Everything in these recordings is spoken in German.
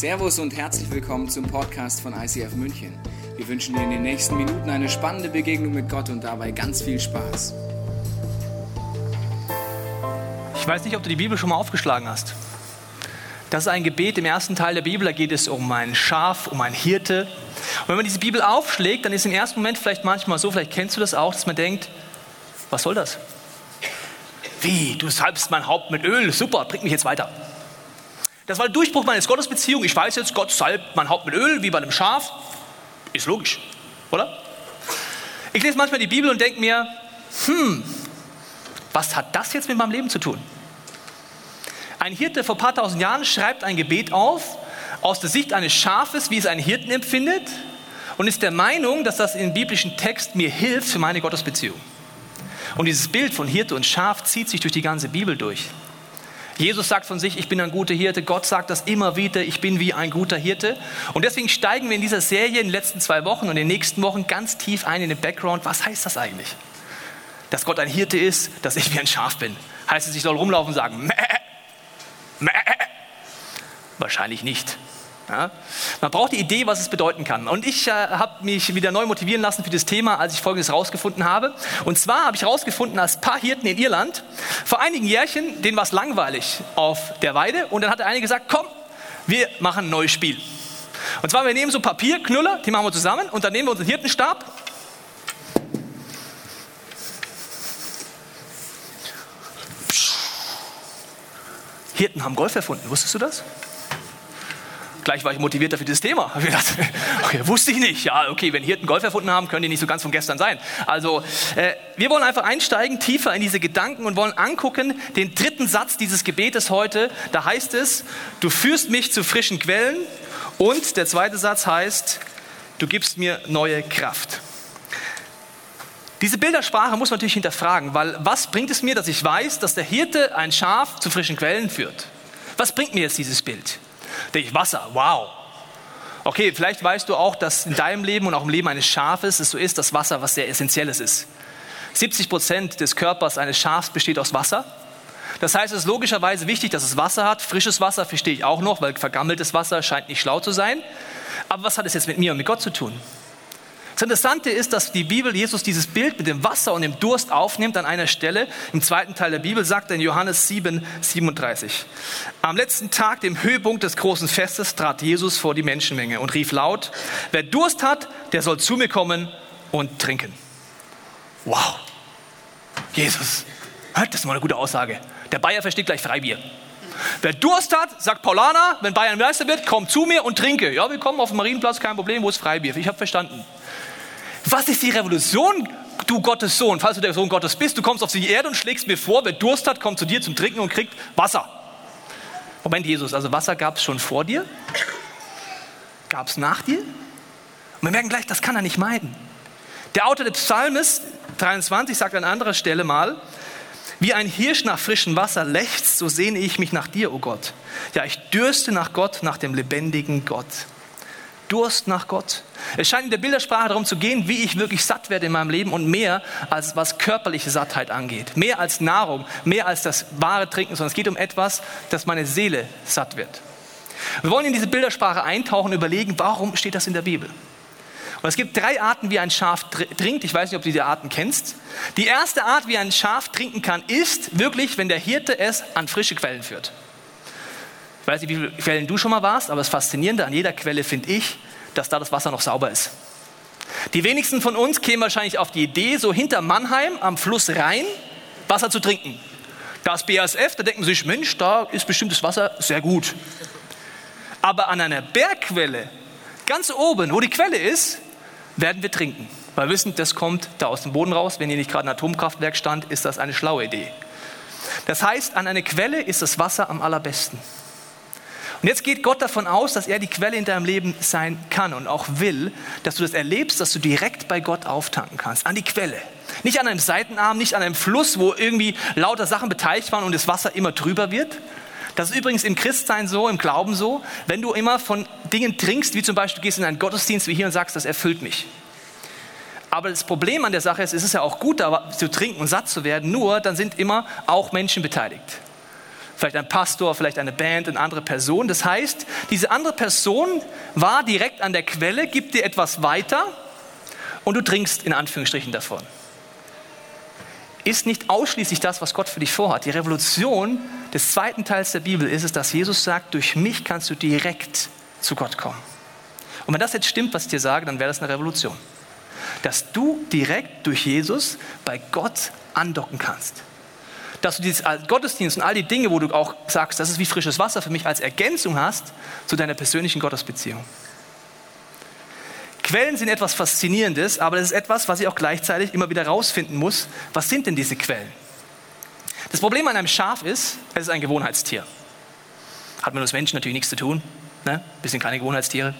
Servus und herzlich willkommen zum Podcast von ICF München. Wir wünschen dir in den nächsten Minuten eine spannende Begegnung mit Gott und dabei ganz viel Spaß. Ich weiß nicht, ob du die Bibel schon mal aufgeschlagen hast. Das ist ein Gebet im ersten Teil der Bibel, da geht es um ein Schaf, um einen Hirte. Und wenn man diese Bibel aufschlägt, dann ist im ersten Moment vielleicht manchmal so, vielleicht kennst du das auch, dass man denkt, was soll das? Wie, du salbst mein Haupt mit Öl, super, bring mich jetzt weiter. Das war der Durchbruch meines Gottesbeziehung. Ich weiß jetzt, Gott salbt mein Haupt mit Öl, wie bei einem Schaf. Ist logisch, oder? Ich lese manchmal die Bibel und denke mir, hm, was hat das jetzt mit meinem Leben zu tun? Ein Hirte vor ein paar tausend Jahren schreibt ein Gebet auf, aus der Sicht eines Schafes, wie es ein Hirten empfindet, und ist der Meinung, dass das im biblischen Text mir hilft für meine Gottesbeziehung. Und dieses Bild von Hirte und Schaf zieht sich durch die ganze Bibel durch. Jesus sagt von sich, ich bin ein guter Hirte. Gott sagt das immer wieder, ich bin wie ein guter Hirte. Und deswegen steigen wir in dieser Serie in den letzten zwei Wochen und in den nächsten Wochen ganz tief ein in den Background. Was heißt das eigentlich? Dass Gott ein Hirte ist, dass ich wie ein Schaf bin. Heißt es, ich soll rumlaufen und sagen, Mäh, Mäh. Wahrscheinlich nicht. Ja? Man braucht die Idee, was es bedeuten kann. Und ich äh, habe mich wieder neu motivieren lassen für das Thema, als ich Folgendes herausgefunden habe. Und zwar habe ich herausgefunden, dass ein paar Hirten in Irland vor einigen Jährchen, denen war es langweilig auf der Weide. Und dann hat der eine gesagt, komm, wir machen ein neues Spiel. Und zwar, wir nehmen so Papierknüller, die machen wir zusammen, und dann nehmen wir unseren Hirtenstab Hirten haben Golf erfunden. Wusstest du das? Gleich war ich motiviert für dieses Thema. Ich gedacht, okay, wusste ich nicht. Ja, okay, wenn Hirten Golf erfunden haben, können die nicht so ganz von gestern sein. Also, äh, wir wollen einfach einsteigen, tiefer in diese Gedanken und wollen angucken, den dritten Satz dieses Gebetes heute. Da heißt es, du führst mich zu frischen Quellen. Und der zweite Satz heißt, du gibst mir neue Kraft. Diese Bildersprache muss man natürlich hinterfragen, weil was bringt es mir, dass ich weiß, dass der Hirte ein Schaf zu frischen Quellen führt? Was bringt mir jetzt dieses Bild? Denke ich, Wasser, wow. Okay, vielleicht weißt du auch, dass in deinem Leben und auch im Leben eines Schafes es so ist, dass Wasser was sehr Essentielles ist. 70 Prozent des Körpers eines Schafs besteht aus Wasser. Das heißt, es ist logischerweise wichtig, dass es Wasser hat. Frisches Wasser verstehe ich auch noch, weil vergammeltes Wasser scheint nicht schlau zu sein. Aber was hat es jetzt mit mir und mit Gott zu tun? Das Interessante ist, dass die Bibel Jesus dieses Bild mit dem Wasser und dem Durst aufnimmt an einer Stelle. Im zweiten Teil der Bibel sagt er in Johannes 7, 37. Am letzten Tag, dem Höhepunkt des großen Festes, trat Jesus vor die Menschenmenge und rief laut, wer Durst hat, der soll zu mir kommen und trinken. Wow. Jesus. Das ist mal eine gute Aussage. Der Bayer versteht gleich Freibier. Wer Durst hat, sagt Paulana, wenn Bayern Meister wird, komm zu mir und trinke. Ja, wir kommen auf den Marienplatz, kein Problem, wo ist Freibier? Ich habe verstanden. Was ist die Revolution, du Gottes Sohn? Falls du der Sohn Gottes bist, du kommst auf die Erde und schlägst mir vor, wer Durst hat, kommt zu dir zum Trinken und kriegt Wasser. Moment, Jesus, also Wasser gab es schon vor dir? Gab es nach dir? Und wir merken gleich, das kann er nicht meiden. Der Autor des Psalmes 23 sagt an anderer Stelle mal, wie ein Hirsch nach frischem Wasser lechzt, so sehne ich mich nach dir, o oh Gott. Ja, ich dürste nach Gott, nach dem lebendigen Gott. Durst nach Gott. Es scheint in der Bildersprache darum zu gehen, wie ich wirklich satt werde in meinem Leben und mehr als was körperliche Sattheit angeht. Mehr als Nahrung, mehr als das wahre Trinken, sondern es geht um etwas, dass meine Seele satt wird. Wir wollen in diese Bildersprache eintauchen und überlegen, warum steht das in der Bibel? Und es gibt drei Arten, wie ein Schaf trinkt. Ich weiß nicht, ob du diese Arten kennst. Die erste Art, wie ein Schaf trinken kann, ist wirklich, wenn der Hirte es an frische Quellen führt. Weiß nicht, wie viele Quellen du schon mal warst, aber das Faszinierende an jeder Quelle finde ich, dass da das Wasser noch sauber ist. Die wenigsten von uns kämen wahrscheinlich auf die Idee, so hinter Mannheim am Fluss Rhein Wasser zu trinken. Da ist BASF, da denken sie sich, Mensch, da ist bestimmtes Wasser sehr gut. Aber an einer Bergquelle, ganz oben, wo die Quelle ist, werden wir trinken. Weil wir wissen, das kommt da aus dem Boden raus. Wenn hier nicht gerade ein Atomkraftwerk stand, ist das eine schlaue Idee. Das heißt, an einer Quelle ist das Wasser am allerbesten. Und jetzt geht Gott davon aus, dass er die Quelle in deinem Leben sein kann und auch will, dass du das erlebst, dass du direkt bei Gott auftanken kannst, an die Quelle. Nicht an einem Seitenarm, nicht an einem Fluss, wo irgendwie lauter Sachen beteiligt waren und das Wasser immer trüber wird. Das ist übrigens im Christsein so, im Glauben so, wenn du immer von Dingen trinkst, wie zum Beispiel gehst in einen Gottesdienst wie hier und sagst, das erfüllt mich. Aber das Problem an der Sache ist, es ist ja auch gut, da zu trinken und satt zu werden, nur dann sind immer auch Menschen beteiligt. Vielleicht ein Pastor, vielleicht eine Band, eine andere Person. Das heißt, diese andere Person war direkt an der Quelle, gibt dir etwas weiter und du trinkst in Anführungsstrichen davon. Ist nicht ausschließlich das, was Gott für dich vorhat. Die Revolution des zweiten Teils der Bibel ist es, dass Jesus sagt, durch mich kannst du direkt zu Gott kommen. Und wenn das jetzt stimmt, was ich dir sage, dann wäre das eine Revolution. Dass du direkt durch Jesus bei Gott andocken kannst dass du dieses Gottesdienst und all die Dinge, wo du auch sagst, das ist wie frisches Wasser für mich, als Ergänzung hast zu deiner persönlichen Gottesbeziehung. Quellen sind etwas Faszinierendes, aber das ist etwas, was ich auch gleichzeitig immer wieder rausfinden muss. Was sind denn diese Quellen? Das Problem an einem Schaf ist, es ist ein Gewohnheitstier. Hat mit uns Menschen natürlich nichts zu tun. Ne? Wir sind keine Gewohnheitstiere.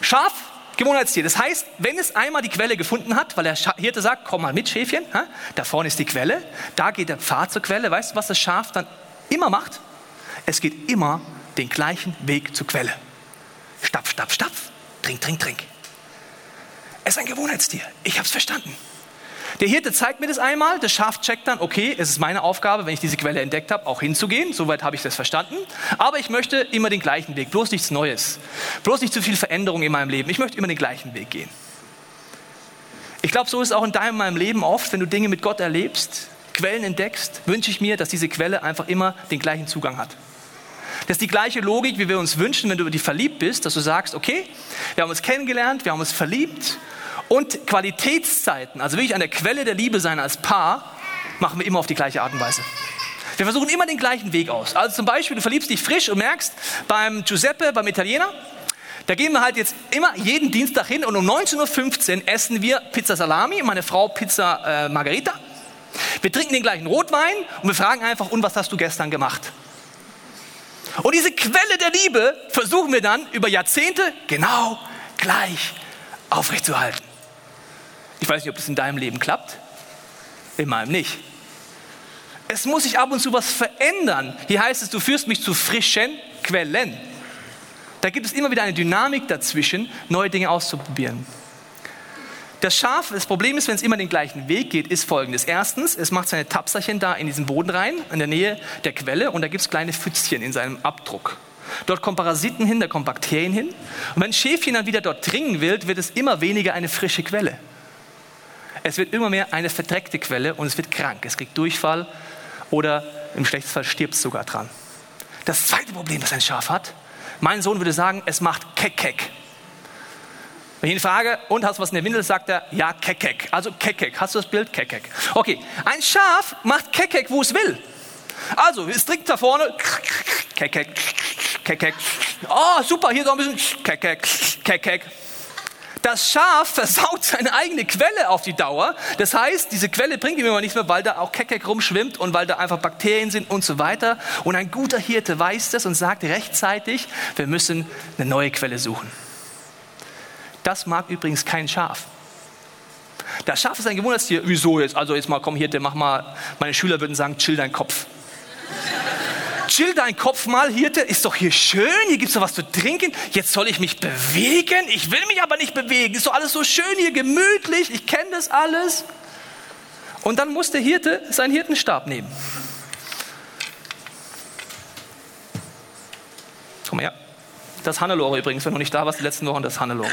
Schaf Gewohnheitstier. Das heißt, wenn es einmal die Quelle gefunden hat, weil der Hirte sagt, komm mal mit, Schäfchen, da vorne ist die Quelle, da geht der Pfad zur Quelle. Weißt du, was das Schaf dann immer macht? Es geht immer den gleichen Weg zur Quelle. Stapf, stapf, stapf, trink, trink, trink. Es ist ein Gewohnheitstier. Ich habe es verstanden. Der Hirte zeigt mir das einmal, das Schaf checkt dann, okay, es ist meine Aufgabe, wenn ich diese Quelle entdeckt habe, auch hinzugehen. Soweit habe ich das verstanden. Aber ich möchte immer den gleichen Weg, bloß nichts Neues. Bloß nicht zu viel Veränderung in meinem Leben. Ich möchte immer den gleichen Weg gehen. Ich glaube, so ist es auch in deinem meinem Leben oft, wenn du Dinge mit Gott erlebst, Quellen entdeckst, wünsche ich mir, dass diese Quelle einfach immer den gleichen Zugang hat. Das ist die gleiche Logik, wie wir uns wünschen, wenn du über die verliebt bist, dass du sagst, okay, wir haben uns kennengelernt, wir haben uns verliebt und Qualitätszeiten, also wirklich an der Quelle der Liebe sein als Paar, machen wir immer auf die gleiche Art und Weise. Wir versuchen immer den gleichen Weg aus. Also zum Beispiel, du verliebst dich frisch und merkst, beim Giuseppe, beim Italiener, da gehen wir halt jetzt immer jeden Dienstag hin und um 19.15 Uhr essen wir Pizza Salami, meine Frau Pizza äh, Margarita. Wir trinken den gleichen Rotwein und wir fragen einfach, und was hast du gestern gemacht? Und diese Quelle der Liebe versuchen wir dann über Jahrzehnte genau gleich aufrechtzuerhalten. Ich weiß nicht, ob das in deinem Leben klappt. In meinem nicht. Es muss sich ab und zu was verändern. Hier heißt es, du führst mich zu frischen Quellen. Da gibt es immer wieder eine Dynamik dazwischen, neue Dinge auszuprobieren. Das Schaf, das Problem ist, wenn es immer den gleichen Weg geht, ist folgendes. Erstens, es macht seine Tapserchen da in diesen Boden rein, in der Nähe der Quelle, und da gibt es kleine Pfützchen in seinem Abdruck. Dort kommen Parasiten hin, da kommen Bakterien hin. Und wenn ein Schäfchen dann wieder dort dringen will, wird es immer weniger eine frische Quelle. Es wird immer mehr eine verdreckte Quelle und es wird krank. Es kriegt Durchfall oder im schlechtesten Fall stirbt es sogar dran. Das zweite Problem, das ein Schaf hat, mein Sohn würde sagen, es macht Keck-Keck. Wenn ich ihn frage, und hast du was in der Windel, sagt er, ja, Keck-Keck. Also Keck-Keck. Hast du das Bild? Keck-Keck. Okay, ein Schaf macht Keck-Keck, wo es will. Also, es trinkt da vorne, Keck-Keck, Keck-Keck. Oh, super, hier so ein bisschen, Keck-Keck, Keck-Keck. Das Schaf versaut seine eigene Quelle auf die Dauer. Das heißt, diese Quelle bringt ihm immer nichts mehr, weil da auch Keckek rumschwimmt und weil da einfach Bakterien sind und so weiter. Und ein guter Hirte weiß das und sagt rechtzeitig, wir müssen eine neue Quelle suchen. Das mag übrigens kein Schaf. Das Schaf ist ein Gewohnheitstier. Wieso jetzt? Also jetzt mal, komm Hirte, mach mal. Meine Schüler würden sagen, chill deinen Kopf chill dein Kopf mal, Hirte, ist doch hier schön, hier gibt es doch was zu trinken, jetzt soll ich mich bewegen, ich will mich aber nicht bewegen, ist doch alles so schön hier, gemütlich, ich kenne das alles. Und dann muss der Hirte seinen Hirtenstab nehmen. Komm mal her. Das ist Hannelore übrigens, wenn du nicht da warst die letzten Wochen, das ist Hannelore.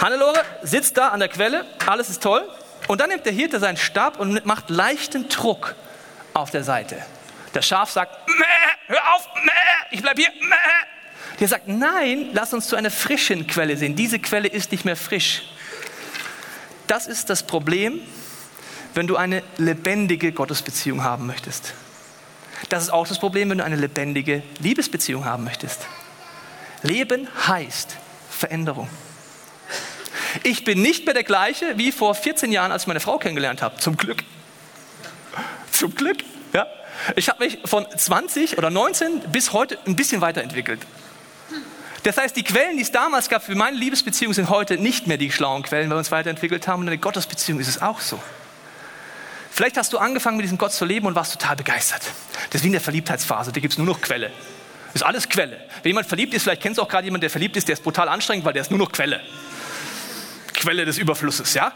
Hannelore sitzt da an der Quelle, alles ist toll. Und dann nimmt der Hirte seinen Stab und macht leichten Druck auf der Seite. Das Schaf sagt, hör auf, Mäh, ich bleib hier. Mäh. Der sagt, nein, lass uns zu einer frischen Quelle sehen. Diese Quelle ist nicht mehr frisch. Das ist das Problem, wenn du eine lebendige Gottesbeziehung haben möchtest. Das ist auch das Problem, wenn du eine lebendige Liebesbeziehung haben möchtest. Leben heißt Veränderung. Ich bin nicht mehr der gleiche wie vor 14 Jahren, als ich meine Frau kennengelernt habe. Zum Glück. Zum Glück. Ich habe mich von 20 oder 19 bis heute ein bisschen weiterentwickelt. Das heißt, die Quellen, die es damals gab für meine Liebesbeziehung, sind heute nicht mehr die schlauen Quellen, weil wir uns weiterentwickelt haben. Und in der Gottesbeziehung ist es auch so. Vielleicht hast du angefangen, mit diesem Gott zu leben und warst total begeistert. Das ist wie in der Verliebtheitsphase, da gibt es nur noch Quelle. Das ist alles Quelle. Wenn jemand verliebt ist, vielleicht kennst du auch gerade jemanden, der verliebt ist, der ist brutal anstrengend, weil der ist nur noch Quelle. Quelle des Überflusses, ja?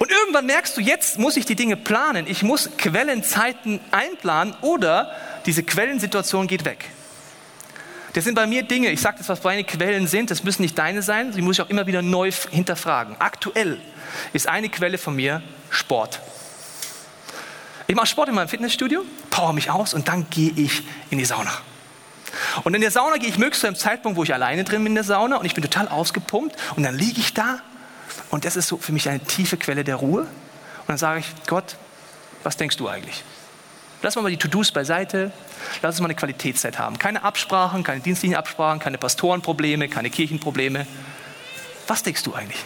Und irgendwann merkst du, jetzt muss ich die Dinge planen. Ich muss Quellenzeiten einplanen oder diese Quellensituation geht weg. Das sind bei mir Dinge, ich sage das, was meine Quellen sind, das müssen nicht deine sein, sie muss ich auch immer wieder neu hinterfragen. Aktuell ist eine Quelle von mir Sport. Ich mache Sport in meinem Fitnessstudio, power mich aus und dann gehe ich in die Sauna. Und in der Sauna gehe ich möglichst zu einem Zeitpunkt, wo ich alleine drin bin in der Sauna und ich bin total ausgepumpt und dann liege ich da und das ist so für mich eine tiefe Quelle der Ruhe. Und dann sage ich, Gott, was denkst du eigentlich? Lass mal die To-Dos beiseite, lass uns mal eine Qualitätszeit haben. Keine Absprachen, keine dienstlichen Absprachen, keine Pastorenprobleme, keine Kirchenprobleme. Was denkst du eigentlich?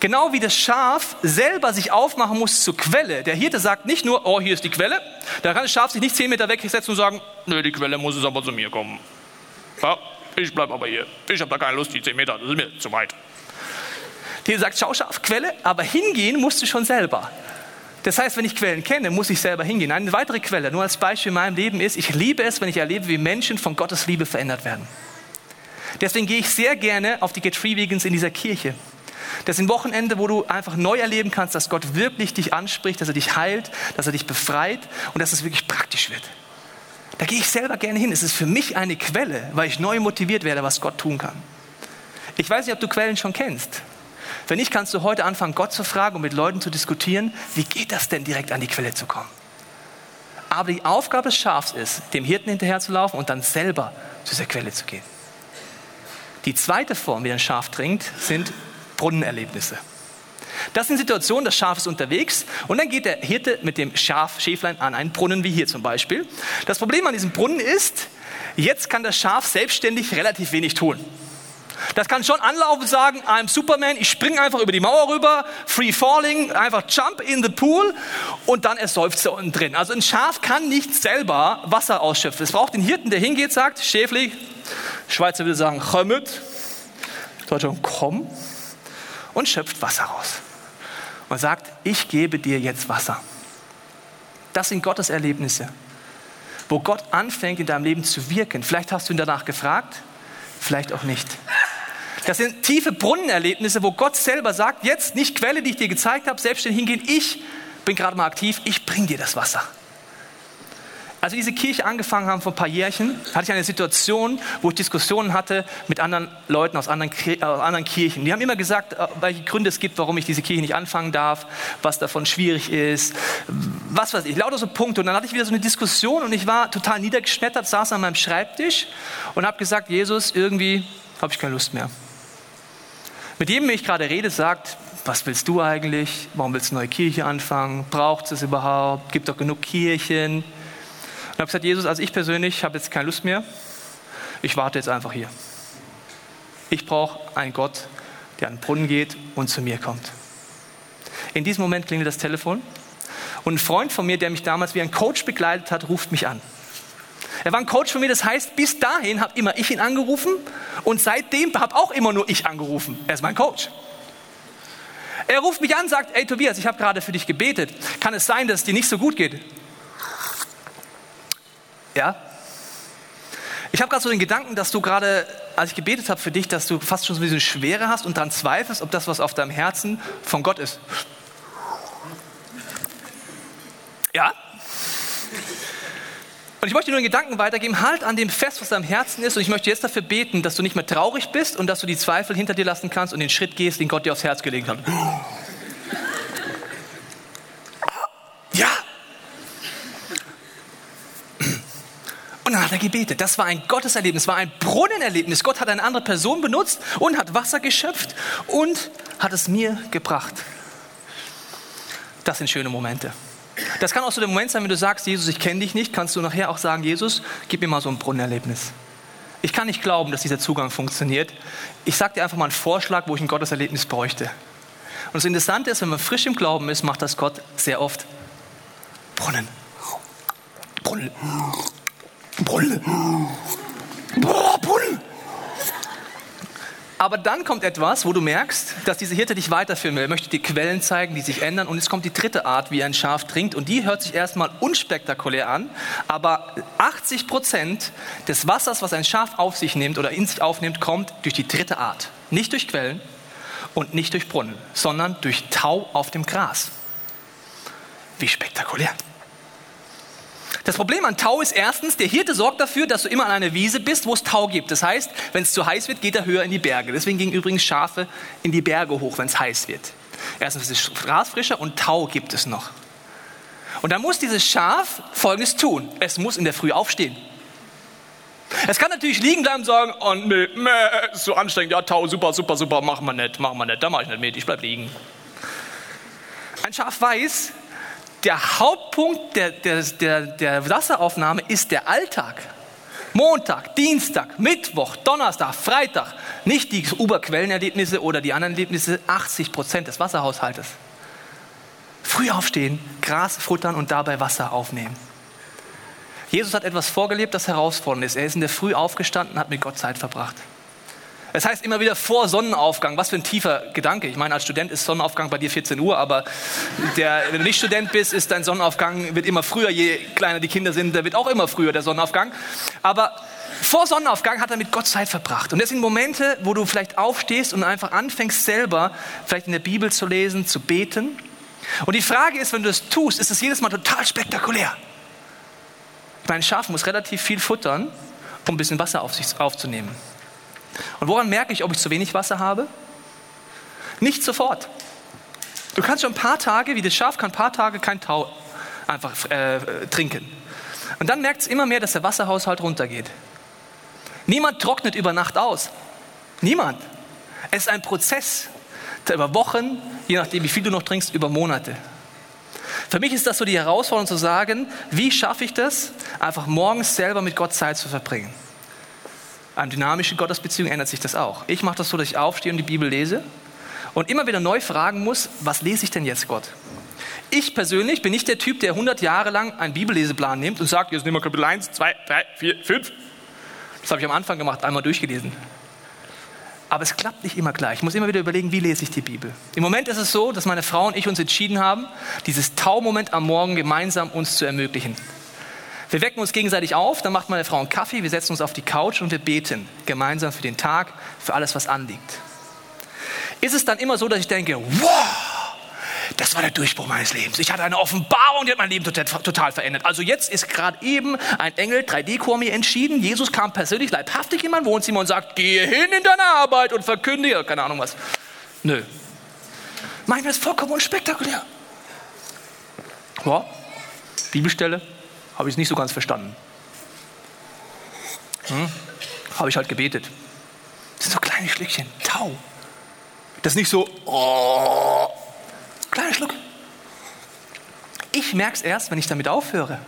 Genau wie das Schaf selber sich aufmachen muss zur Quelle. Der Hirte sagt nicht nur, oh, hier ist die Quelle. Da kann das Schaf sich nicht zehn Meter wegsetzen und sagen, nö, die Quelle muss es aber zu mir kommen. Ja, ich bleibe aber hier. Ich habe da keine Lust, die zehn Meter, das ist mir zu weit. Der sagt, schau, Schaf, Quelle, aber hingehen musst du schon selber. Das heißt, wenn ich Quellen kenne, muss ich selber hingehen. Eine weitere Quelle, nur als Beispiel in meinem Leben ist, ich liebe es, wenn ich erlebe, wie Menschen von Gottes Liebe verändert werden. Deswegen gehe ich sehr gerne auf die Get Free Vegans in dieser Kirche. Das sind Wochenende, wo du einfach neu erleben kannst, dass Gott wirklich dich anspricht, dass er dich heilt, dass er dich befreit und dass es wirklich praktisch wird. Da gehe ich selber gerne hin. Es ist für mich eine Quelle, weil ich neu motiviert werde, was Gott tun kann. Ich weiß nicht, ob du Quellen schon kennst. Wenn nicht, kannst du heute anfangen, Gott zu fragen und mit Leuten zu diskutieren, wie geht das denn, direkt an die Quelle zu kommen. Aber die Aufgabe des Schafs ist, dem Hirten hinterherzulaufen und dann selber zu dieser Quelle zu gehen. Die zweite Form, wie ein Schaf trinkt, sind Brunnenerlebnisse. Das sind Situationen, das Schaf ist unterwegs und dann geht der Hirte mit dem Schaf, Schäflein an einen Brunnen, wie hier zum Beispiel. Das Problem an diesem Brunnen ist, jetzt kann das Schaf selbstständig relativ wenig tun. Das kann schon anlaufen sagen, I'm Superman, ich springe einfach über die Mauer rüber, free falling, einfach jump in the pool und dann ersäuft er unten drin. Also ein Schaf kann nicht selber Wasser ausschöpfen. Es braucht den Hirten, der hingeht, sagt, Schäfli, Schweizer würde sagen, kommet, Deutscher, komm, und schöpft Wasser raus. Und sagt, ich gebe dir jetzt Wasser. Das sind Gottes Erlebnisse, wo Gott anfängt in deinem Leben zu wirken. Vielleicht hast du ihn danach gefragt, vielleicht auch nicht. Das sind tiefe Brunnenerlebnisse, wo Gott selber sagt, jetzt nicht Quelle, die ich dir gezeigt habe, selbstständig hingehen, ich bin gerade mal aktiv, ich bringe dir das Wasser. Als wir diese Kirche angefangen haben vor ein paar Jährchen, hatte ich eine Situation, wo ich Diskussionen hatte mit anderen Leuten aus anderen, aus anderen Kirchen. Die haben immer gesagt, äh, welche Gründe es gibt, warum ich diese Kirche nicht anfangen darf, was davon schwierig ist, was weiß ich, lauter so Punkte. Und dann hatte ich wieder so eine Diskussion und ich war total niedergeschmettert, saß an meinem Schreibtisch und habe gesagt, Jesus, irgendwie habe ich keine Lust mehr. Mit jedem, den ich gerade rede, sagt, was willst du eigentlich? Warum willst du eine neue Kirche anfangen? Braucht es überhaupt? Gibt doch genug Kirchen. Und habe gesagt, Jesus, also ich persönlich habe jetzt keine Lust mehr. Ich warte jetzt einfach hier. Ich brauche einen Gott, der an den Brunnen geht und zu mir kommt. In diesem Moment klingelt das Telefon und ein Freund von mir, der mich damals wie ein Coach begleitet hat, ruft mich an. Er war ein Coach von mir, das heißt, bis dahin habe immer ich ihn angerufen und seitdem habe auch immer nur ich angerufen. Er ist mein Coach. Er ruft mich an, sagt, ey Tobias, ich habe gerade für dich gebetet. Kann es sein, dass es dir nicht so gut geht? Ja? Ich habe gerade so den Gedanken, dass du gerade, als ich gebetet habe für dich, dass du fast schon so ein bisschen Schwere hast und daran zweifelst, ob das, was auf deinem Herzen von Gott ist. Ja? Und ich möchte dir nur einen Gedanken weitergeben, halt an dem fest, was deinem Herzen ist. Und ich möchte jetzt dafür beten, dass du nicht mehr traurig bist und dass du die Zweifel hinter dir lassen kannst und den Schritt gehst, den Gott dir aufs Herz gelegt hat. Und dann hat er gebetet. Das war ein Gotteserlebnis, war ein Brunnenerlebnis. Gott hat eine andere Person benutzt und hat Wasser geschöpft und hat es mir gebracht. Das sind schöne Momente. Das kann auch so der Moment sein, wenn du sagst, Jesus, ich kenne dich nicht, kannst du nachher auch sagen, Jesus, gib mir mal so ein Brunnenerlebnis. Ich kann nicht glauben, dass dieser Zugang funktioniert. Ich sage dir einfach mal einen Vorschlag, wo ich ein Gotteserlebnis bräuchte. Und das Interessante ist, wenn man frisch im Glauben ist, macht das Gott sehr oft. Brunnen. Brunnen. Boah, Bull. Aber dann kommt etwas, wo du merkst, dass diese Hirte dich weiterführen will. Er möchte dir Quellen zeigen, die sich ändern. Und es kommt die dritte Art, wie ein Schaf trinkt. Und die hört sich erstmal unspektakulär an. Aber 80 Prozent des Wassers, was ein Schaf auf sich nimmt oder in sich aufnimmt, kommt durch die dritte Art. Nicht durch Quellen und nicht durch Brunnen, sondern durch Tau auf dem Gras. Wie spektakulär. Das Problem an Tau ist erstens, der Hirte sorgt dafür, dass du immer an einer Wiese bist, wo es Tau gibt. Das heißt, wenn es zu heiß wird, geht er höher in die Berge. Deswegen gehen übrigens Schafe in die Berge hoch, wenn es heiß wird. Erstens ist es grasfrischer und Tau gibt es noch. Und dann muss dieses Schaf Folgendes tun. Es muss in der Früh aufstehen. Es kann natürlich liegen bleiben und sagen, oh nee, meh, ist so anstrengend, ja, Tau, super, super, super, machen wir nicht, machen wir nicht, da mache ich nicht mit, ich bleib liegen. Ein Schaf weiß, der Hauptpunkt der, der, der, der Wasseraufnahme ist der Alltag. Montag, Dienstag, Mittwoch, Donnerstag, Freitag. Nicht die Oberquellenerlebnisse oder die anderen Erlebnisse, 80 Prozent des Wasserhaushaltes. Früh aufstehen, Gras futtern und dabei Wasser aufnehmen. Jesus hat etwas vorgelebt, das herausfordernd ist. Er ist in der Früh aufgestanden und hat mit Gott Zeit verbracht. Es heißt immer wieder vor Sonnenaufgang. Was für ein tiefer Gedanke. Ich meine, als Student ist Sonnenaufgang bei dir 14 Uhr, aber der, wenn du nicht Student bist, ist dein Sonnenaufgang wird immer früher. Je kleiner die Kinder sind, der wird auch immer früher der Sonnenaufgang. Aber vor Sonnenaufgang hat er mit Gott Zeit verbracht. Und das sind Momente, wo du vielleicht aufstehst und einfach anfängst selber vielleicht in der Bibel zu lesen, zu beten. Und die Frage ist, wenn du das tust, ist es jedes Mal total spektakulär. Mein Schaf muss relativ viel futtern, um ein bisschen Wasser auf sich aufzunehmen. Und woran merke ich, ob ich zu wenig Wasser habe? Nicht sofort. Du kannst schon ein paar Tage, wie das Schaf kann ein paar Tage kein Tau einfach äh, trinken. Und dann merkt es immer mehr, dass der Wasserhaushalt runtergeht. Niemand trocknet über Nacht aus. Niemand. Es ist ein Prozess, der über Wochen, je nachdem wie viel du noch trinkst, über Monate. Für mich ist das so die Herausforderung zu sagen, wie schaffe ich das, einfach morgens selber mit Gott Zeit zu verbringen. An dynamischen Gottesbeziehungen ändert sich das auch. Ich mache das so, dass ich aufstehe und die Bibel lese und immer wieder neu fragen muss, was lese ich denn jetzt Gott? Ich persönlich bin nicht der Typ, der 100 Jahre lang einen Bibelleseplan nimmt und sagt, jetzt nehmen wir Kapitel 1, 2, 3, 4, 5. Das habe ich am Anfang gemacht, einmal durchgelesen. Aber es klappt nicht immer gleich. Ich muss immer wieder überlegen, wie lese ich die Bibel. Im Moment ist es so, dass meine Frau und ich uns entschieden haben, dieses Taumoment am Morgen gemeinsam uns zu ermöglichen. Wir wecken uns gegenseitig auf, dann macht meine Frau einen Kaffee, wir setzen uns auf die Couch und wir beten gemeinsam für den Tag, für alles, was anliegt. Ist es dann immer so, dass ich denke, wow, das war der Durchbruch meines Lebens. Ich hatte eine Offenbarung, die hat mein Leben total, verändert. Also jetzt ist gerade eben ein Engel 3D-Chor mir entschieden. Jesus kam persönlich leibhaftig in mein Wohnzimmer und sagt, gehe hin in deine Arbeit und verkündige, keine Ahnung was. Nö. Manchmal ist vollkommen unspektakulär. Ja, Bibelstelle, habe ich es nicht so ganz verstanden. Hm? Habe ich halt gebetet. Das sind so kleine Schlückchen, Tau. Das ist nicht so, oh, kleiner Schluck. Ich merke es erst, wenn ich damit aufhöre.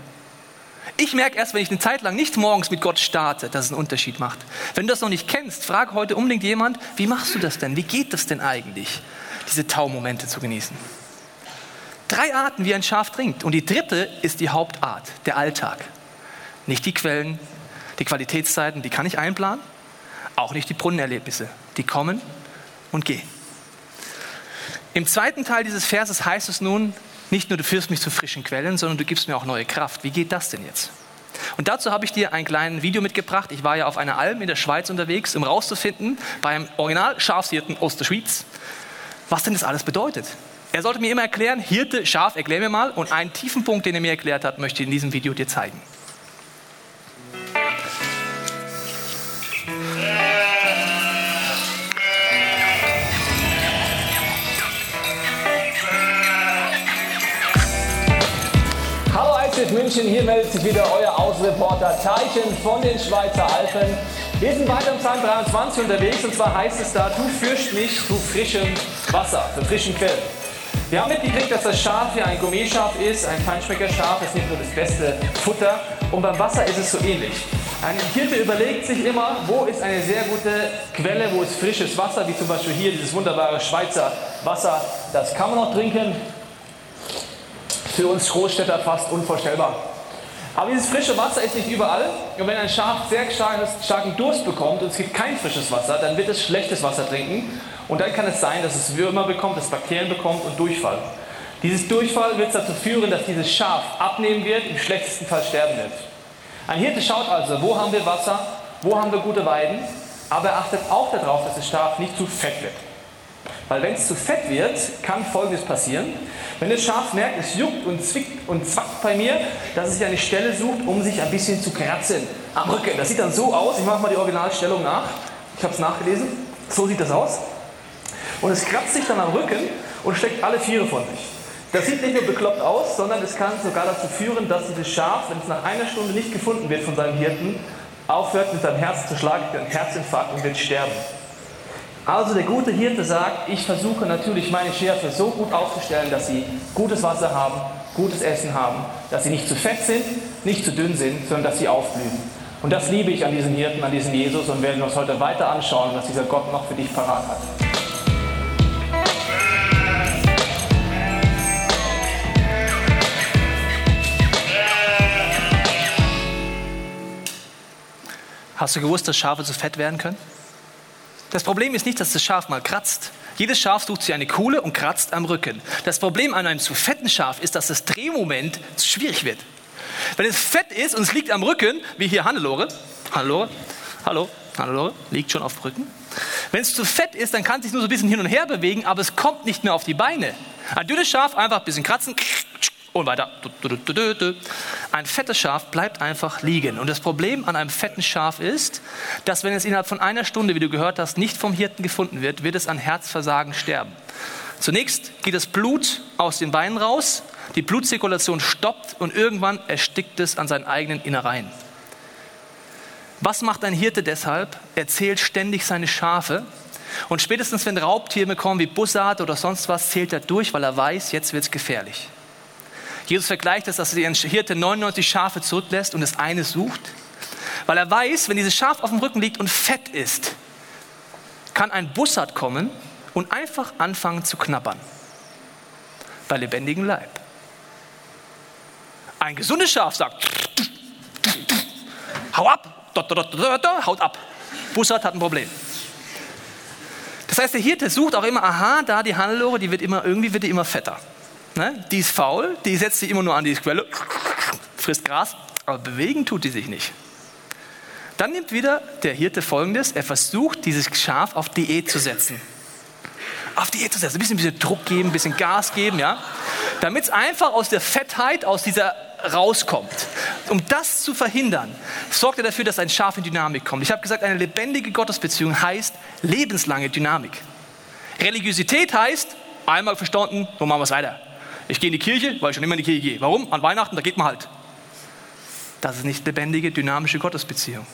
Ich merke erst, wenn ich eine Zeit lang nicht morgens mit Gott starte, dass es einen Unterschied macht. Wenn du das noch nicht kennst, frag heute unbedingt jemand, wie machst du das denn? Wie geht das denn eigentlich, diese Taumomente zu genießen? Drei Arten, wie ein Schaf trinkt. Und die dritte ist die Hauptart, der Alltag. Nicht die Quellen, die Qualitätszeiten, die kann ich einplanen. Auch nicht die Brunnenerlebnisse. Die kommen und gehen. Im zweiten Teil dieses Verses heißt es nun, nicht nur du führst mich zu frischen Quellen, sondern du gibst mir auch neue Kraft. Wie geht das denn jetzt? Und dazu habe ich dir ein kleines Video mitgebracht. Ich war ja auf einer Alm in der Schweiz unterwegs, um rauszufinden, beim Original Schafshirten aus der Schweiz, was denn das alles bedeutet. Er sollte mir immer erklären, Hirte, Schaf, erklär mir mal. Und einen tiefen Punkt, den er mir erklärt hat, möchte ich in diesem Video dir zeigen. München, hier meldet sich wieder euer Außenreporter Teichen von den Schweizer Alpen. Wir sind weiter im Psalm 23 unterwegs und zwar heißt es da, du führst mich zu frischem Wasser, zu frischen Quellen. Wir haben mitgekriegt, dass das Schaf hier ein Gourmetschaf ist, ein Feinschmeckerschaf, das nimmt nur das beste Futter. Und beim Wasser ist es so ähnlich. Ein Hirte überlegt sich immer, wo ist eine sehr gute Quelle, wo ist frisches Wasser, wie zum Beispiel hier dieses wunderbare Schweizer Wasser. Das kann man noch trinken. Für uns Großstädter fast unvorstellbar. Aber dieses frische Wasser ist nicht überall. Und wenn ein Schaf sehr starken Durst bekommt und es gibt kein frisches Wasser, dann wird es schlechtes Wasser trinken. Und dann kann es sein, dass es Würmer bekommt, dass es Bakterien bekommt und Durchfall. Dieses Durchfall wird dazu führen, dass dieses Schaf abnehmen wird, im schlechtesten Fall sterben wird. Ein Hirte schaut also, wo haben wir Wasser, wo haben wir gute Weiden, aber er achtet auch darauf, dass das Schaf nicht zu fett wird. Weil wenn es zu fett wird, kann Folgendes passieren. Wenn das Schaf merkt, es juckt und zwickt und zwackt bei mir, dass es sich eine Stelle sucht, um sich ein bisschen zu kratzen am Rücken. Das sieht dann so aus. Ich mache mal die Originalstellung nach. Ich habe es nachgelesen. So sieht das aus. Und es kratzt sich dann am Rücken und steckt alle Viere von sich. Das sieht nicht nur bekloppt aus, sondern es kann sogar dazu führen, dass dieses Schaf, wenn es nach einer Stunde nicht gefunden wird von seinem Hirten, aufhört mit seinem Herz zu schlagen, einen Herzinfarkt und wird sterben. Also der gute Hirte sagt, ich versuche natürlich meine Schärfe so gut aufzustellen, dass sie gutes Wasser haben, gutes Essen haben, dass sie nicht zu fett sind, nicht zu dünn sind, sondern dass sie aufblühen. Und das liebe ich an diesem Hirten, an diesem Jesus und werden uns heute weiter anschauen, was dieser Gott noch für dich parat hat. Hast du gewusst, dass Schafe zu fett werden können? Das Problem ist nicht, dass das Schaf mal kratzt. Jedes Schaf sucht sich eine Kuhle und kratzt am Rücken. Das Problem an einem zu fetten Schaf ist, dass das Drehmoment schwierig wird. Wenn es fett ist und es liegt am Rücken, wie hier Hannelore, Hannelore, hallo, Hannelore, liegt schon auf dem Rücken. Wenn es zu fett ist, dann kann es sich nur so ein bisschen hin und her bewegen, aber es kommt nicht mehr auf die Beine. Ein dünnes Schaf einfach ein bisschen kratzen, und weiter. Ein fettes Schaf bleibt einfach liegen. Und das Problem an einem fetten Schaf ist, dass wenn es innerhalb von einer Stunde, wie du gehört hast, nicht vom Hirten gefunden wird, wird es an Herzversagen sterben. Zunächst geht das Blut aus den Beinen raus, die Blutzirkulation stoppt und irgendwann erstickt es an seinen eigenen Innereien. Was macht ein Hirte deshalb? Er zählt ständig seine Schafe und spätestens wenn Raubtiere kommen wie Bussard oder sonst was, zählt er durch, weil er weiß, jetzt wird es gefährlich. Jesus vergleicht das, dass er den Hirte 99 Schafe zurücklässt und das eine sucht, weil er weiß, wenn dieses Schaf auf dem Rücken liegt und fett ist, kann ein Bussard kommen und einfach anfangen zu knabbern. Bei lebendigem Leib. Ein gesundes Schaf sagt, hau ab, haut ab. Bussard hat ein Problem. Das heißt, der Hirte sucht auch immer, aha, da die Hannelore, die wird immer, irgendwie wird die immer fetter. Ne? Die ist faul, die setzt sich immer nur an die Quelle, frisst Gras, aber bewegen tut die sich nicht. Dann nimmt wieder der Hirte folgendes: Er versucht, dieses Schaf auf Diät zu setzen. Auf Diät zu setzen, ein bisschen, ein bisschen Druck geben, ein bisschen Gas geben, ja, damit es einfach aus der Fettheit, aus dieser rauskommt. Um das zu verhindern, sorgt er dafür, dass ein Schaf in Dynamik kommt. Ich habe gesagt, eine lebendige Gottesbeziehung heißt lebenslange Dynamik. Religiosität heißt, einmal verstanden, so machen wir es weiter. Ich gehe in die Kirche, weil ich schon immer in die Kirche gehe. Warum? An Weihnachten, da geht man halt. Das ist nicht lebendige, dynamische Gottesbeziehung.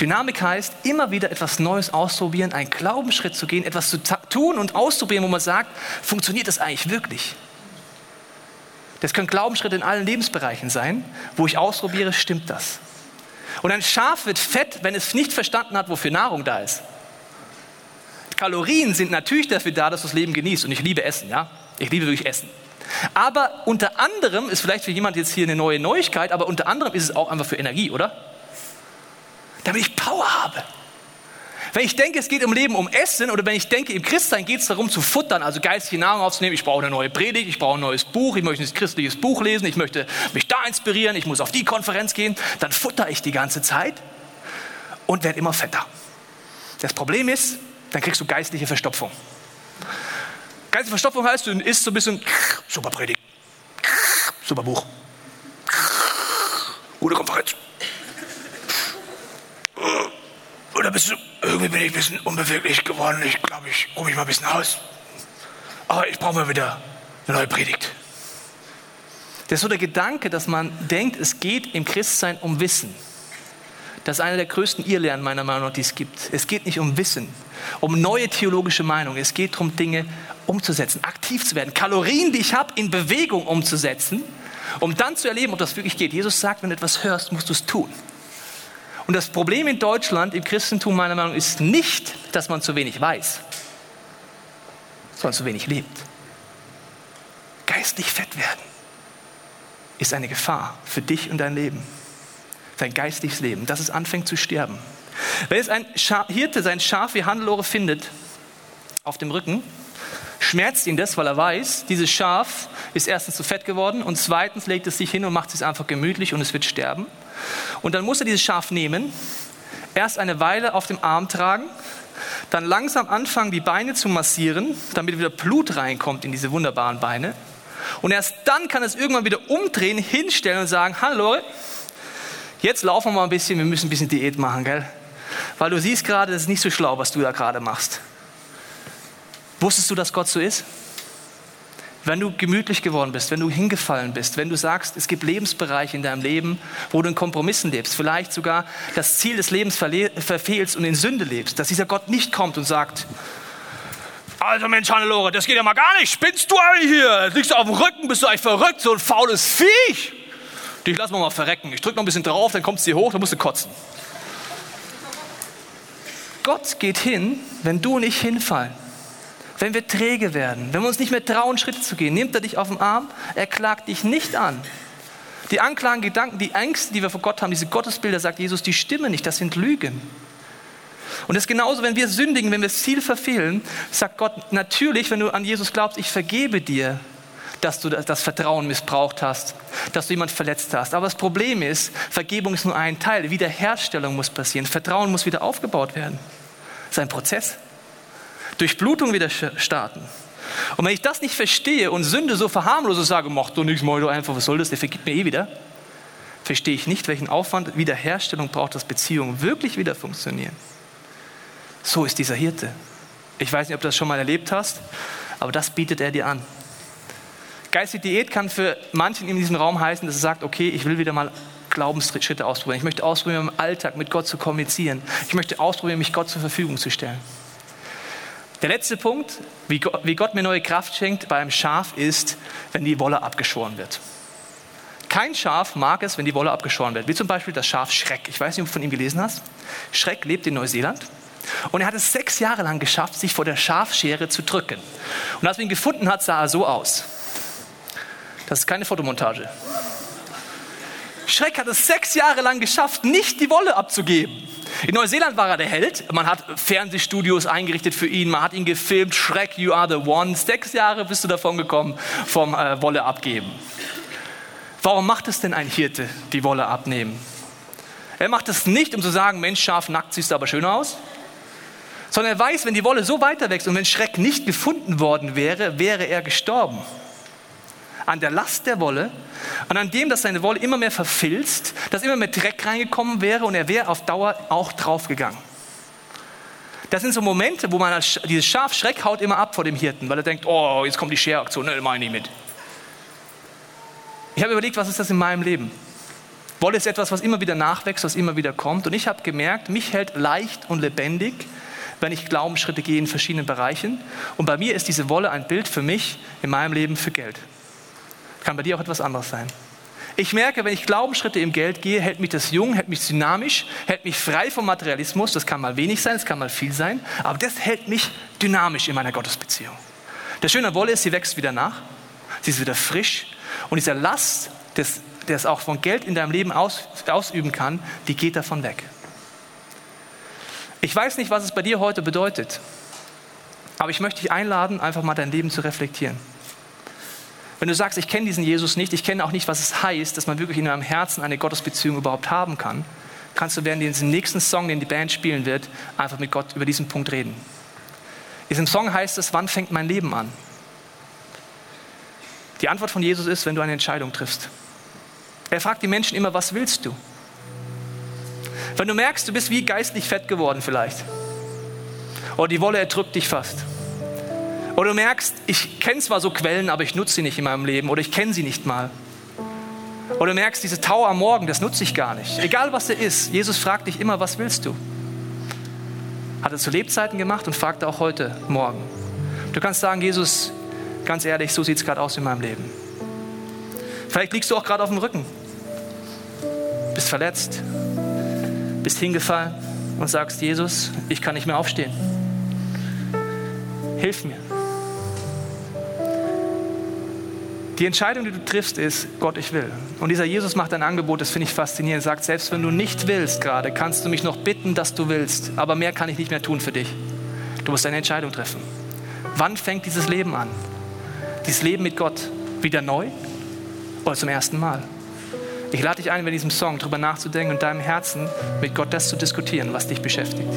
Dynamik heißt, immer wieder etwas Neues ausprobieren, einen Glaubensschritt zu gehen, etwas zu tun und auszuprobieren, wo man sagt, funktioniert das eigentlich wirklich? Das können Glaubensschritte in allen Lebensbereichen sein, wo ich ausprobiere, stimmt das? Und ein Schaf wird fett, wenn es nicht verstanden hat, wofür Nahrung da ist. Kalorien sind natürlich dafür da, dass du das Leben genießt. Und ich liebe Essen, ja. Ich liebe wirklich Essen. Aber unter anderem ist vielleicht für jemand jetzt hier eine neue Neuigkeit, aber unter anderem ist es auch einfach für Energie, oder? Damit ich Power habe. Wenn ich denke, es geht im Leben um Essen oder wenn ich denke, im Christsein geht es darum zu futtern, also geistige Nahrung aufzunehmen, ich brauche eine neue Predigt, ich brauche ein neues Buch, ich möchte ein christliches Buch lesen, ich möchte mich da inspirieren, ich muss auf die Konferenz gehen, dann futter ich die ganze Zeit und werde immer fetter. Das Problem ist, dann kriegst du geistliche Verstopfung. Geistige Verstopfung heißt, du isst so ein bisschen, super Predigt, super Buch, gute Konferenz. Oder bist du, irgendwie bin ich ein bisschen unbeweglich geworden. Ich glaube, ich ruhe mich mal ein bisschen aus. Aber ich brauche mal wieder eine neue Predigt. Das ist so der Gedanke, dass man denkt, es geht im Christsein um Wissen. Das ist einer der größten Irrlernen meiner Meinung nach, die es gibt. Es geht nicht um Wissen, um neue theologische Meinungen. Es geht darum, Dinge umzusetzen, aktiv zu werden, Kalorien, die ich habe, in Bewegung umzusetzen, um dann zu erleben, ob das wirklich geht. Jesus sagt, wenn du etwas hörst, musst du es tun. Und das Problem in Deutschland, im Christentum meiner Meinung nach, ist nicht, dass man zu wenig weiß, sondern zu wenig lebt. Geistlich fett werden ist eine Gefahr für dich und dein Leben, dein geistliches Leben, dass es anfängt zu sterben. Wenn es ein Hirte sein Schaf wie Hannelore findet auf dem Rücken, schmerzt ihn das, weil er weiß, dieses Schaf ist erstens zu fett geworden und zweitens legt es sich hin und macht es einfach gemütlich und es wird sterben. Und dann muss er dieses Schaf nehmen, erst eine Weile auf dem Arm tragen, dann langsam anfangen, die Beine zu massieren, damit wieder Blut reinkommt in diese wunderbaren Beine. Und erst dann kann es irgendwann wieder umdrehen, hinstellen und sagen, hallo, jetzt laufen wir mal ein bisschen, wir müssen ein bisschen Diät machen, gell? Weil du siehst gerade, das ist nicht so schlau, was du da gerade machst. Wusstest du, dass Gott so ist? Wenn du gemütlich geworden bist, wenn du hingefallen bist, wenn du sagst, es gibt Lebensbereiche in deinem Leben, wo du in Kompromissen lebst, vielleicht sogar das Ziel des Lebens verfehlst und in Sünde lebst, dass dieser Gott nicht kommt und sagt, also Mensch, Hannelore, das geht ja mal gar nicht. Spinnst du eigentlich hier? Liegst du auf dem Rücken, bist du eigentlich verrückt, so ein faules Viech. Dich lassen wir mal verrecken. Ich drücke noch ein bisschen drauf, dann kommt es dir hoch, dann musst du kotzen. Gott geht hin, wenn du und ich hinfallen wenn wir träge werden, wenn wir uns nicht mehr trauen, Schritte zu gehen, nimmt er dich auf den Arm, er klagt dich nicht an. Die Anklagen, Gedanken, die Ängste, die wir vor Gott haben, diese Gottesbilder, sagt Jesus, die stimmen nicht, das sind Lügen. Und das ist genauso, wenn wir sündigen, wenn wir das Ziel verfehlen, sagt Gott natürlich, wenn du an Jesus glaubst, ich vergebe dir, dass du das Vertrauen missbraucht hast, dass du jemand verletzt hast. Aber das Problem ist, Vergebung ist nur ein Teil. Wiederherstellung muss passieren. Vertrauen muss wieder aufgebaut werden. Das ist ein Prozess. Durchblutung wieder starten. Und wenn ich das nicht verstehe und Sünde so verharmlose sage, mach doch nichts, mach doch einfach, was soll das, der vergibt mir eh wieder, verstehe ich nicht, welchen Aufwand Wiederherstellung braucht, dass Beziehungen wirklich wieder funktionieren. So ist dieser Hirte. Ich weiß nicht, ob du das schon mal erlebt hast, aber das bietet er dir an. Geistige Diät kann für manchen in diesem Raum heißen, dass er sagt, okay, ich will wieder mal Glaubensschritte ausprobieren. Ich möchte ausprobieren, im Alltag mit Gott zu kommunizieren. Ich möchte ausprobieren, mich Gott zur Verfügung zu stellen. Der letzte Punkt, wie Gott mir neue Kraft schenkt beim Schaf, ist, wenn die Wolle abgeschoren wird. Kein Schaf mag es, wenn die Wolle abgeschoren wird, wie zum Beispiel das Schaf Schreck. Ich weiß nicht, ob du von ihm gelesen hast. Schreck lebt in Neuseeland und er hat es sechs Jahre lang geschafft, sich vor der Schafschere zu drücken. Und als wir ihn gefunden hat, sah er so aus. Das ist keine Fotomontage. Schreck hat es sechs Jahre lang geschafft, nicht die Wolle abzugeben. In Neuseeland war er der Held. Man hat Fernsehstudios eingerichtet für ihn. Man hat ihn gefilmt. Shrek, you are the one. Sechs Jahre bist du davon gekommen vom äh, Wolle abgeben. Warum macht es denn ein Hirte, die Wolle abnehmen? Er macht es nicht, um zu sagen, Mensch, scharf, nackt siehst du aber schön aus. Sondern er weiß, wenn die Wolle so weiter wächst und wenn Schreck nicht gefunden worden wäre, wäre er gestorben an der Last der Wolle und an dem, dass seine Wolle immer mehr verfilzt, dass immer mehr Dreck reingekommen wäre und er wäre auf Dauer auch draufgegangen. Das sind so Momente, wo man als, dieses Schaf Schreck haut immer ab vor dem Hirten, weil er denkt, oh, jetzt kommt die Scheraktion, ne, meine ich mit. Ich habe überlegt, was ist das in meinem Leben? Wolle ist etwas, was immer wieder nachwächst, was immer wieder kommt. Und ich habe gemerkt, mich hält leicht und lebendig, wenn ich Glaubensschritte gehe in verschiedenen Bereichen. Und bei mir ist diese Wolle ein Bild für mich in meinem Leben für Geld. Kann bei dir auch etwas anderes sein. Ich merke, wenn ich Glaubensschritte im Geld gehe, hält mich das jung, hält mich dynamisch, hält mich frei vom Materialismus. Das kann mal wenig sein, das kann mal viel sein, aber das hält mich dynamisch in meiner Gottesbeziehung. Der Schöne Wolle ist, sie wächst wieder nach, sie ist wieder frisch und diese Last, der es auch von Geld in deinem Leben aus, ausüben kann, die geht davon weg. Ich weiß nicht, was es bei dir heute bedeutet, aber ich möchte dich einladen, einfach mal dein Leben zu reflektieren. Wenn du sagst, ich kenne diesen Jesus nicht, ich kenne auch nicht, was es heißt, dass man wirklich in deinem Herzen eine Gottesbeziehung überhaupt haben kann, kannst du während diesem nächsten Song, den die Band spielen wird, einfach mit Gott über diesen Punkt reden. In diesem Song heißt es, wann fängt mein Leben an? Die Antwort von Jesus ist, wenn du eine Entscheidung triffst. Er fragt die Menschen immer, was willst du? Wenn du merkst, du bist wie geistlich fett geworden vielleicht, oder die Wolle erdrückt dich fast, oder du merkst, ich kenne zwar so Quellen, aber ich nutze sie nicht in meinem Leben oder ich kenne sie nicht mal. Oder du merkst, diese Tau am Morgen, das nutze ich gar nicht. Egal was er ist, Jesus fragt dich immer, was willst du? Hat er zu Lebzeiten gemacht und fragt auch heute Morgen. Du kannst sagen, Jesus, ganz ehrlich, so sieht es gerade aus in meinem Leben. Vielleicht liegst du auch gerade auf dem Rücken, bist verletzt, bist hingefallen und sagst, Jesus, ich kann nicht mehr aufstehen. Hilf mir. Die Entscheidung, die du triffst, ist, Gott, ich will. Und dieser Jesus macht ein Angebot, das finde ich faszinierend. Er sagt, selbst wenn du nicht willst gerade, kannst du mich noch bitten, dass du willst. Aber mehr kann ich nicht mehr tun für dich. Du musst eine Entscheidung treffen. Wann fängt dieses Leben an? Dieses Leben mit Gott wieder neu oder zum ersten Mal? Ich lade dich ein, bei diesem Song darüber nachzudenken und deinem Herzen mit Gott das zu diskutieren, was dich beschäftigt.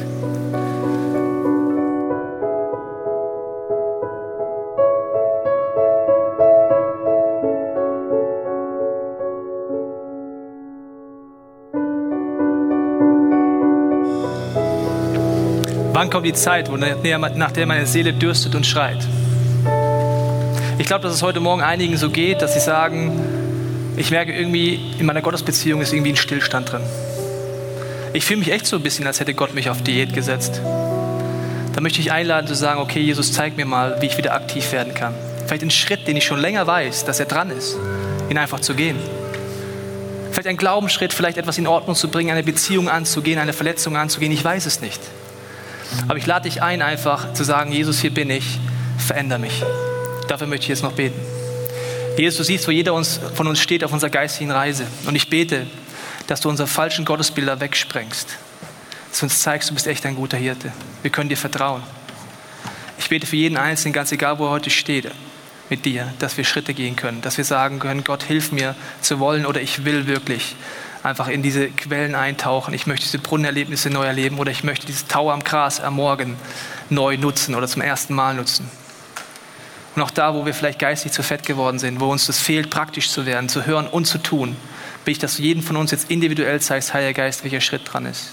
Wann kommt die Zeit, nach der meine Seele dürstet und schreit? Ich glaube, dass es heute Morgen einigen so geht, dass sie sagen, ich merke irgendwie, in meiner Gottesbeziehung ist irgendwie ein Stillstand drin. Ich fühle mich echt so ein bisschen, als hätte Gott mich auf Diät gesetzt. Da möchte ich einladen zu sagen, okay, Jesus, zeig mir mal, wie ich wieder aktiv werden kann. Vielleicht einen Schritt, den ich schon länger weiß, dass er dran ist, ihn einfach zu gehen. Vielleicht ein Glaubensschritt, vielleicht etwas in Ordnung zu bringen, eine Beziehung anzugehen, eine Verletzung anzugehen, ich weiß es nicht. Aber ich lade dich ein, einfach zu sagen, Jesus, hier bin ich, veränder mich. Dafür möchte ich jetzt noch beten. Jesus, du siehst, wo jeder uns, von uns steht auf unserer geistigen Reise. Und ich bete, dass du unsere falschen Gottesbilder wegsprengst. Dass du uns zeigst, du bist echt ein guter Hirte. Wir können dir vertrauen. Ich bete für jeden Einzelnen, ganz egal, wo er heute steht, mit dir, dass wir Schritte gehen können, dass wir sagen können, Gott, hilf mir zu wollen oder ich will wirklich einfach in diese Quellen eintauchen. Ich möchte diese Brunnenerlebnisse neu erleben oder ich möchte dieses Tau am Gras am Morgen neu nutzen oder zum ersten Mal nutzen. Und auch da, wo wir vielleicht geistig zu fett geworden sind, wo uns das fehlt, praktisch zu werden, zu hören und zu tun, will ich, dass du jeden von uns jetzt individuell zeigst, Heiliger Geist, welcher Schritt dran ist.